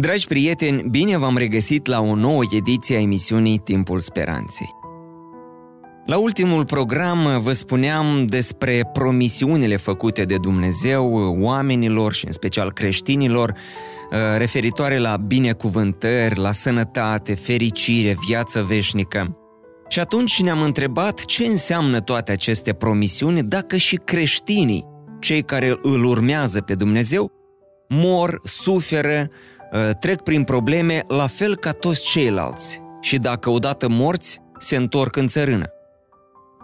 Dragi prieteni, bine v-am regăsit la o nouă ediție a emisiunii Timpul Speranței. La ultimul program vă spuneam despre promisiunile făcute de Dumnezeu oamenilor și în special creștinilor uh, referitoare la binecuvântări, la sănătate, fericire, viață veșnică. Și atunci ne-am întrebat ce înseamnă toate aceste promisiuni dacă și creștinii, cei care îl urmează pe Dumnezeu, mor, suferă, uh, trec prin probleme la fel ca toți ceilalți și dacă odată morți, se întorc în țărână.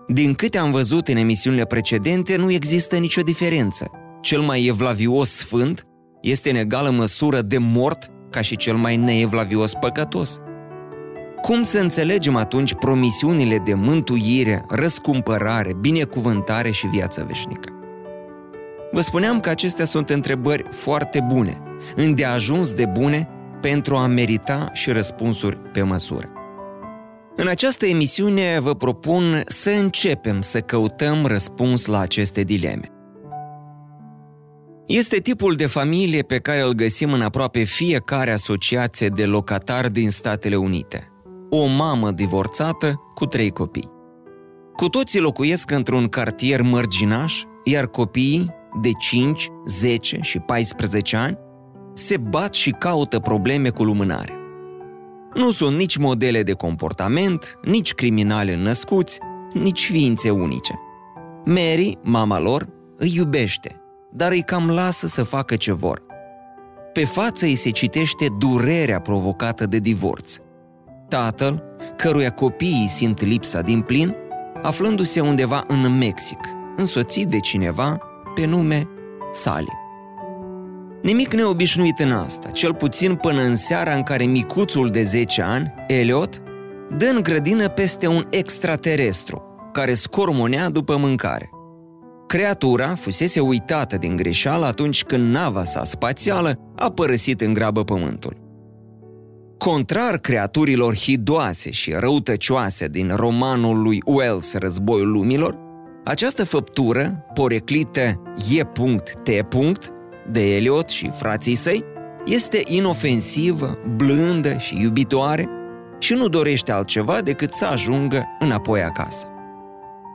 Din câte am văzut în emisiunile precedente, nu există nicio diferență. Cel mai evlavios sfânt este în egală măsură de mort ca și cel mai neevlavios păcătos. Cum să înțelegem atunci promisiunile de mântuire, răscumpărare, binecuvântare și viață veșnică? Vă spuneam că acestea sunt întrebări foarte bune, îndeajuns de bune pentru a merita și răspunsuri pe măsură. În această emisiune vă propun să începem să căutăm răspuns la aceste dileme. Este tipul de familie pe care îl găsim în aproape fiecare asociație de locatari din Statele Unite. O mamă divorțată cu trei copii. Cu toții locuiesc într-un cartier mărginaș, iar copiii de 5, 10 și 14 ani se bat și caută probleme cu lumânare. Nu sunt nici modele de comportament, nici criminale născuți, nici ființe unice. Mary, mama lor, îi iubește, dar îi cam lasă să facă ce vor. Pe față îi se citește durerea provocată de divorț. Tatăl, căruia copiii simt lipsa din plin, aflându-se undeva în Mexic, însoțit de cineva pe nume Salim. Nimic neobișnuit în asta, cel puțin până în seara în care micuțul de 10 ani, Elliot, dă în grădină peste un extraterestru, care scormonea după mâncare. Creatura fusese uitată din greșeală atunci când nava sa spațială a părăsit în grabă pământul. Contrar creaturilor hidoase și răutăcioase din romanul lui Wells Războiul Lumilor, această făptură, poreclită E.T de Eliot și frații săi, este inofensivă, blândă și iubitoare și nu dorește altceva decât să ajungă înapoi acasă.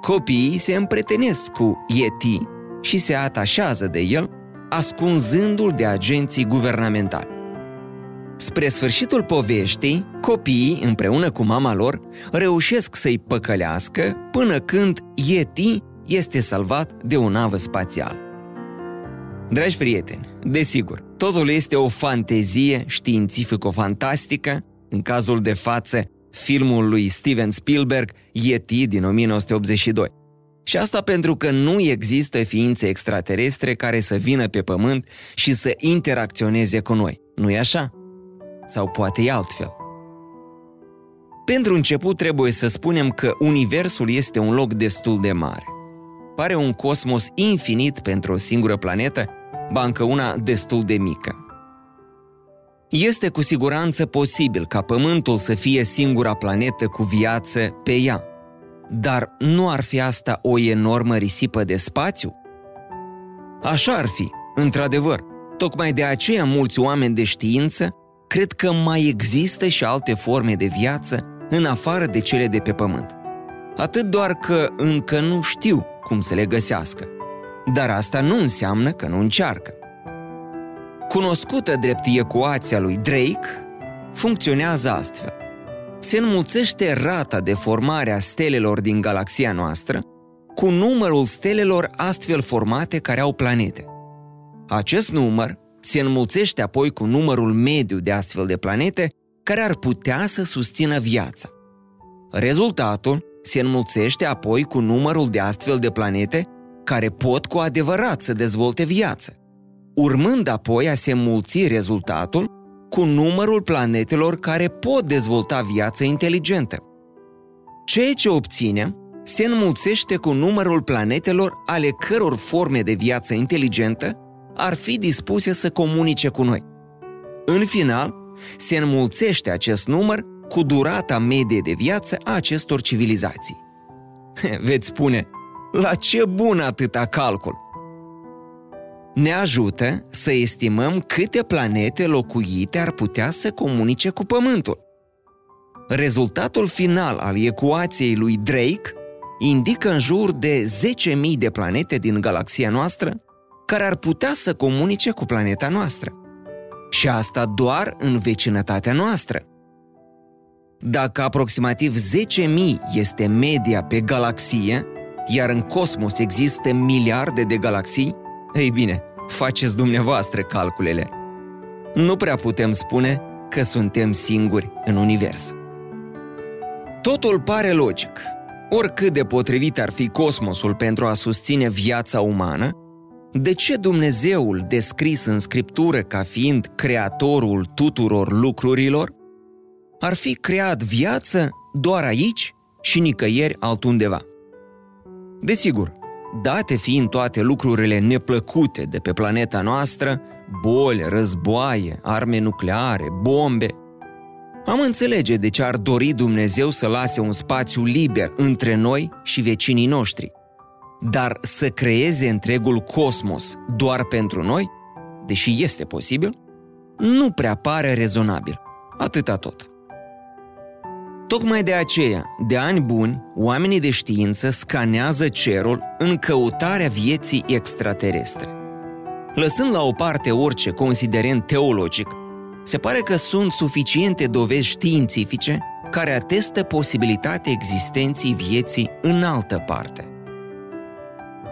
Copiii se împretenesc cu Yeti și se atașează de el, ascunzându-l de agenții guvernamentali. Spre sfârșitul poveștii, copiii, împreună cu mama lor, reușesc să-i păcălească până când Yeti este salvat de o navă spațială. Dragi prieteni, desigur, totul este o fantezie științifico-fantastică, în cazul de față, filmul lui Steven Spielberg, E.T. din 1982. Și asta pentru că nu există ființe extraterestre care să vină pe pământ și să interacționeze cu noi. Nu-i așa? Sau poate e altfel. Pentru început trebuie să spunem că Universul este un loc destul de mare. Pare un cosmos infinit pentru o singură planetă, ba încă una destul de mică. Este cu siguranță posibil ca Pământul să fie singura planetă cu viață pe ea, dar nu ar fi asta o enormă risipă de spațiu? Așa ar fi, într-adevăr. Tocmai de aceea mulți oameni de știință cred că mai există și alte forme de viață în afară de cele de pe Pământ. Atât doar că încă nu știu cum să le găsească. Dar asta nu înseamnă că nu încearcă. Cunoscută drept ecuația lui Drake, funcționează astfel. Se înmulțește rata de formare a stelelor din galaxia noastră cu numărul stelelor astfel formate care au planete. Acest număr se înmulțește apoi cu numărul mediu de astfel de planete care ar putea să susțină viața. Rezultatul se înmulțește apoi cu numărul de astfel de planete care pot cu adevărat să dezvolte viață, urmând apoi a se mulți rezultatul cu numărul planetelor care pot dezvolta viață inteligentă. Ceea ce obținem se înmulțește cu numărul planetelor ale căror forme de viață inteligentă ar fi dispuse să comunice cu noi. În final, se înmulțește acest număr cu durata medie de viață a acestor civilizații. Veți spune, la ce bun atâta calcul? Ne ajută să estimăm câte planete locuite ar putea să comunice cu Pământul. Rezultatul final al ecuației lui Drake indică în jur de 10.000 de planete din galaxia noastră care ar putea să comunice cu planeta noastră. Și asta doar în vecinătatea noastră. Dacă aproximativ 10.000 este media pe galaxie, iar în cosmos există miliarde de galaxii, ei bine, faceți dumneavoastră calculele. Nu prea putem spune că suntem singuri în univers. Totul pare logic. Oricât de potrivit ar fi cosmosul pentru a susține viața umană, de ce Dumnezeul, descris în Scriptură ca fiind creatorul tuturor lucrurilor, ar fi creat viață doar aici și nicăieri altundeva? Desigur, date fiind toate lucrurile neplăcute de pe planeta noastră, boli, războaie, arme nucleare, bombe, am înțelege de ce ar dori Dumnezeu să lase un spațiu liber între noi și vecinii noștri. Dar să creeze întregul cosmos doar pentru noi, deși este posibil, nu prea pare rezonabil. Atâta tot. Tocmai de aceea, de ani buni, oamenii de știință scanează cerul în căutarea vieții extraterestre. Lăsând la o parte orice considerent teologic, se pare că sunt suficiente dovezi științifice care atestă posibilitatea existenței vieții în altă parte.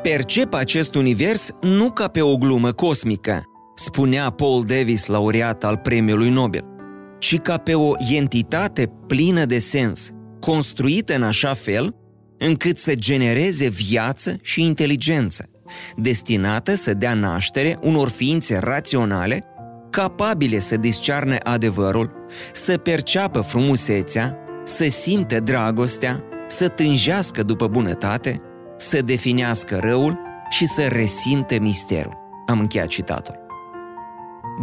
Percep acest univers nu ca pe o glumă cosmică, spunea Paul Davis, laureat al premiului Nobel, ci ca pe o entitate plină de sens, construită în așa fel încât să genereze viață și inteligență, destinată să dea naștere unor ființe raționale capabile să discearne adevărul, să perceapă frumusețea, să simte dragostea, să tânjească după bunătate, să definească răul și să resimte misterul. Am încheiat citatul.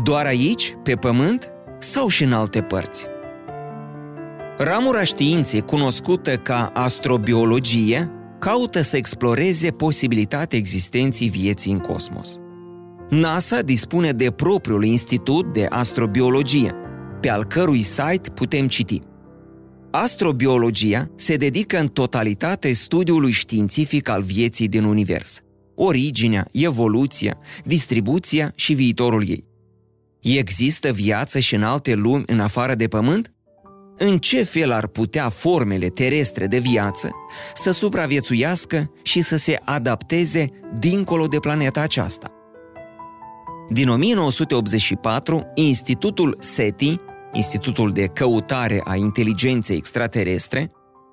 Doar aici, pe pământ, sau și în alte părți? Ramura științei, cunoscută ca astrobiologie, caută să exploreze posibilitatea existenței vieții în cosmos. NASA dispune de propriul institut de astrobiologie, pe al cărui site putem citi. Astrobiologia se dedică în totalitate studiului științific al vieții din univers, originea, evoluția, distribuția și viitorul ei. Există viață și în alte lumi în afară de Pământ? În ce fel ar putea formele terestre de viață să supraviețuiască și să se adapteze dincolo de planeta aceasta? Din 1984, Institutul SETI, Institutul de Căutare a Inteligenței Extraterestre,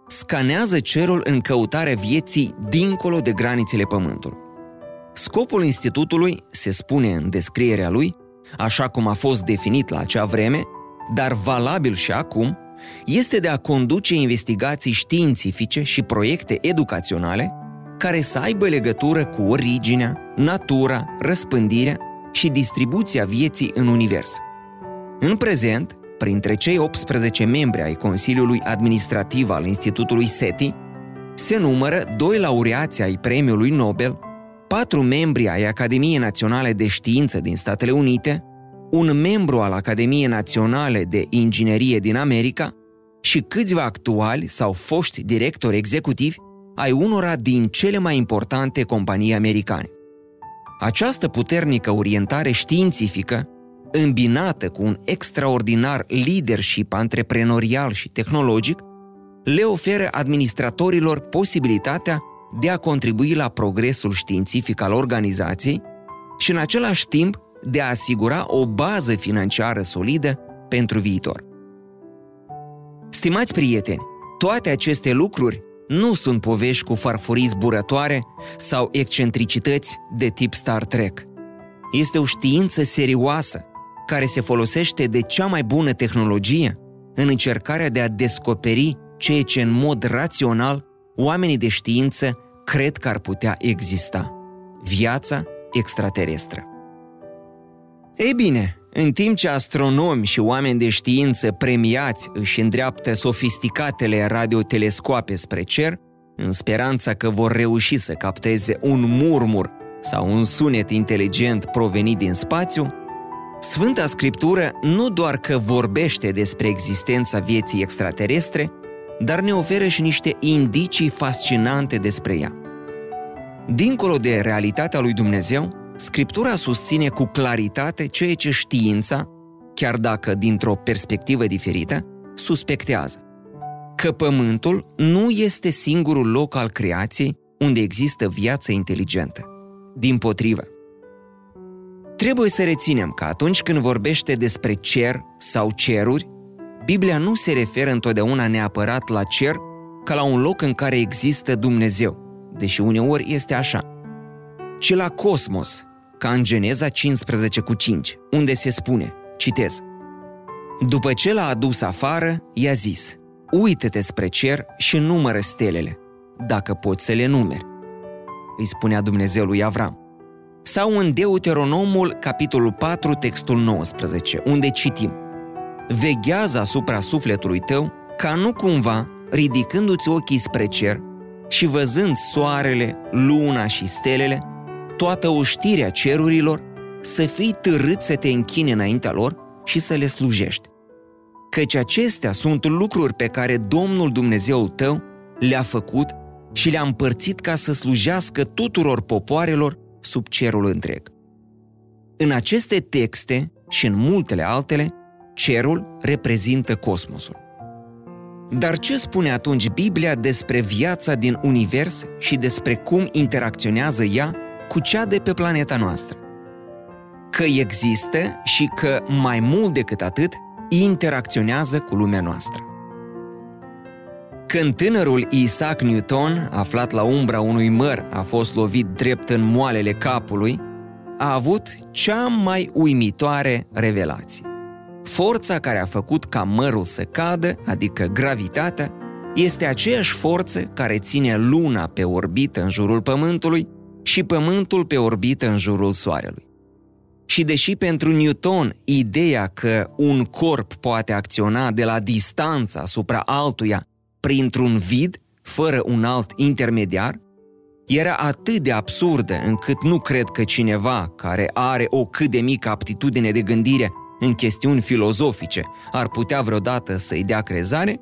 scanează cerul în căutarea vieții dincolo de granițele Pământului. Scopul institutului, se spune în descrierea lui, așa cum a fost definit la acea vreme, dar valabil și acum, este de a conduce investigații științifice și proiecte educaționale care să aibă legătură cu originea, natura, răspândirea și distribuția vieții în univers. În prezent, printre cei 18 membri ai Consiliului Administrativ al Institutului SETI, se numără doi laureați ai Premiului Nobel, patru membri ai Academiei Naționale de Știință din Statele Unite, un membru al Academiei Naționale de Inginerie din America și câțiva actuali sau foști directori executivi ai unora din cele mai importante companii americane. Această puternică orientare științifică, îmbinată cu un extraordinar leadership antreprenorial și tehnologic, le oferă administratorilor posibilitatea de a contribui la progresul științific al organizației și în același timp de a asigura o bază financiară solidă pentru viitor. Stimați prieteni, toate aceste lucruri nu sunt povești cu farfurii zburătoare sau excentricități de tip Star Trek. Este o știință serioasă care se folosește de cea mai bună tehnologie în încercarea de a descoperi ceea ce în mod rațional oamenii de știință cred că ar putea exista. Viața extraterestră. Ei bine, în timp ce astronomi și oameni de știință premiați își îndreaptă sofisticatele radiotelescoape spre cer, în speranța că vor reuși să capteze un murmur sau un sunet inteligent provenit din spațiu, Sfânta Scriptură nu doar că vorbește despre existența vieții extraterestre, dar ne oferă și niște indicii fascinante despre ea. Dincolo de realitatea lui Dumnezeu, Scriptura susține cu claritate ceea ce știința, chiar dacă dintr-o perspectivă diferită, suspectează. Că Pământul nu este singurul loc al creației unde există viață inteligentă. Din potrivă, trebuie să reținem că atunci când vorbește despre cer sau ceruri, Biblia nu se referă întotdeauna neapărat la cer ca la un loc în care există Dumnezeu, deși uneori este așa, ci la cosmos, ca în Geneza 15 cu 5, unde se spune, citez, După ce l-a adus afară, i-a zis, uită-te spre cer și numără stelele, dacă poți să le numeri. Îi spunea Dumnezeu lui Avram. Sau în Deuteronomul, capitolul 4, textul 19, unde citim, Veghează asupra sufletului tău ca nu cumva, ridicându-ți ochii spre cer și văzând soarele, luna și stelele, toată oștirea cerurilor, să fii târât să te închine înaintea lor și să le slujești. Căci acestea sunt lucruri pe care Domnul Dumnezeul tău le-a făcut și le-a împărțit ca să slujească tuturor popoarelor sub cerul întreg. În aceste texte și în multele altele, cerul reprezintă cosmosul. Dar ce spune atunci Biblia despre viața din univers și despre cum interacționează ea cu cea de pe planeta noastră. Că există și că, mai mult decât atât, interacționează cu lumea noastră. Când tânărul Isaac Newton, aflat la umbra unui măr, a fost lovit drept în moalele capului, a avut cea mai uimitoare revelație. Forța care a făcut ca mărul să cadă, adică gravitatea, este aceeași forță care ține luna pe orbită în jurul Pământului și Pământul pe orbită în jurul Soarelui. Și deși pentru Newton ideea că un corp poate acționa de la distanță asupra altuia printr-un vid, fără un alt intermediar, era atât de absurdă încât nu cred că cineva care are o cât de mică aptitudine de gândire în chestiuni filozofice ar putea vreodată să-i dea crezare,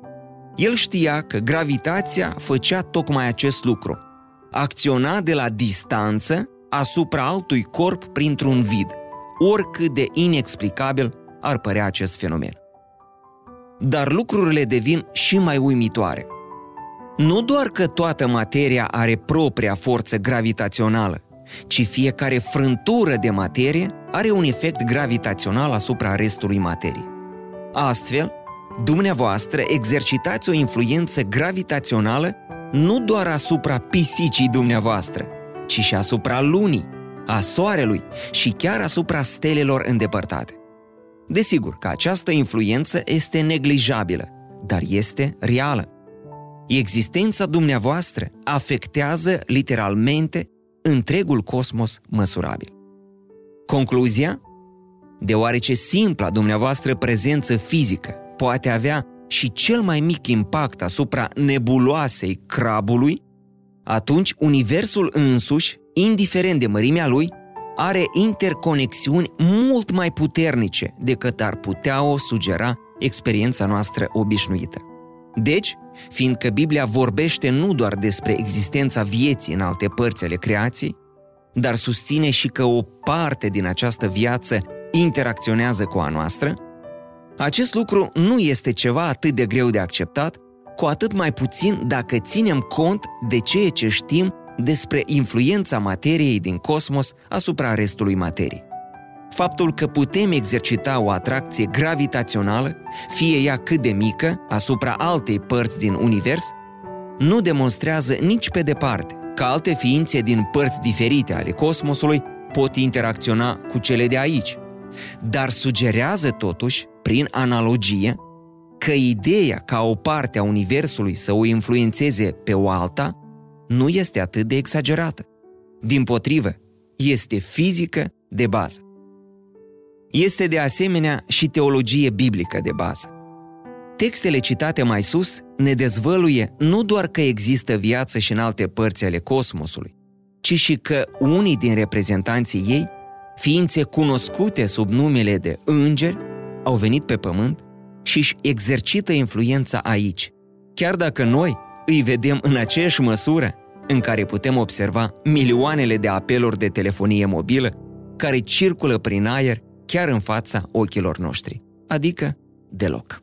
el știa că gravitația făcea tocmai acest lucru – acționa de la distanță asupra altui corp printr-un vid, oricât de inexplicabil ar părea acest fenomen. Dar lucrurile devin și mai uimitoare. Nu doar că toată materia are propria forță gravitațională, ci fiecare frântură de materie are un efect gravitațional asupra restului materiei. Astfel, dumneavoastră exercitați o influență gravitațională nu doar asupra pisicii dumneavoastră, ci și asupra lunii, a soarelui și chiar asupra stelelor îndepărtate. Desigur că această influență este neglijabilă, dar este reală. Existența dumneavoastră afectează literalmente întregul cosmos măsurabil. Concluzia? Deoarece simpla dumneavoastră prezență fizică poate avea și cel mai mic impact asupra nebuloasei crabului, atunci universul însuși, indiferent de mărimea lui, are interconexiuni mult mai puternice decât ar putea o sugera experiența noastră obișnuită. Deci, fiindcă Biblia vorbește nu doar despre existența vieții în alte părți ale creației, dar susține și că o parte din această viață interacționează cu a noastră, acest lucru nu este ceva atât de greu de acceptat, cu atât mai puțin dacă ținem cont de ceea ce știm despre influența materiei din cosmos asupra restului materiei. Faptul că putem exercita o atracție gravitațională, fie ea cât de mică, asupra altei părți din univers, nu demonstrează nici pe departe că alte ființe din părți diferite ale cosmosului pot interacționa cu cele de aici, dar sugerează totuși prin analogie, că ideea ca o parte a Universului să o influențeze pe o alta nu este atât de exagerată. Din potrivă, este fizică de bază. Este de asemenea și teologie biblică de bază. Textele citate mai sus ne dezvăluie nu doar că există viață și în alte părți ale cosmosului, ci și că unii din reprezentanții ei, ființe cunoscute sub numele de îngeri, au venit pe pământ și își exercită influența aici, chiar dacă noi îi vedem în aceeași măsură în care putem observa milioanele de apeluri de telefonie mobilă care circulă prin aer chiar în fața ochilor noștri, adică deloc.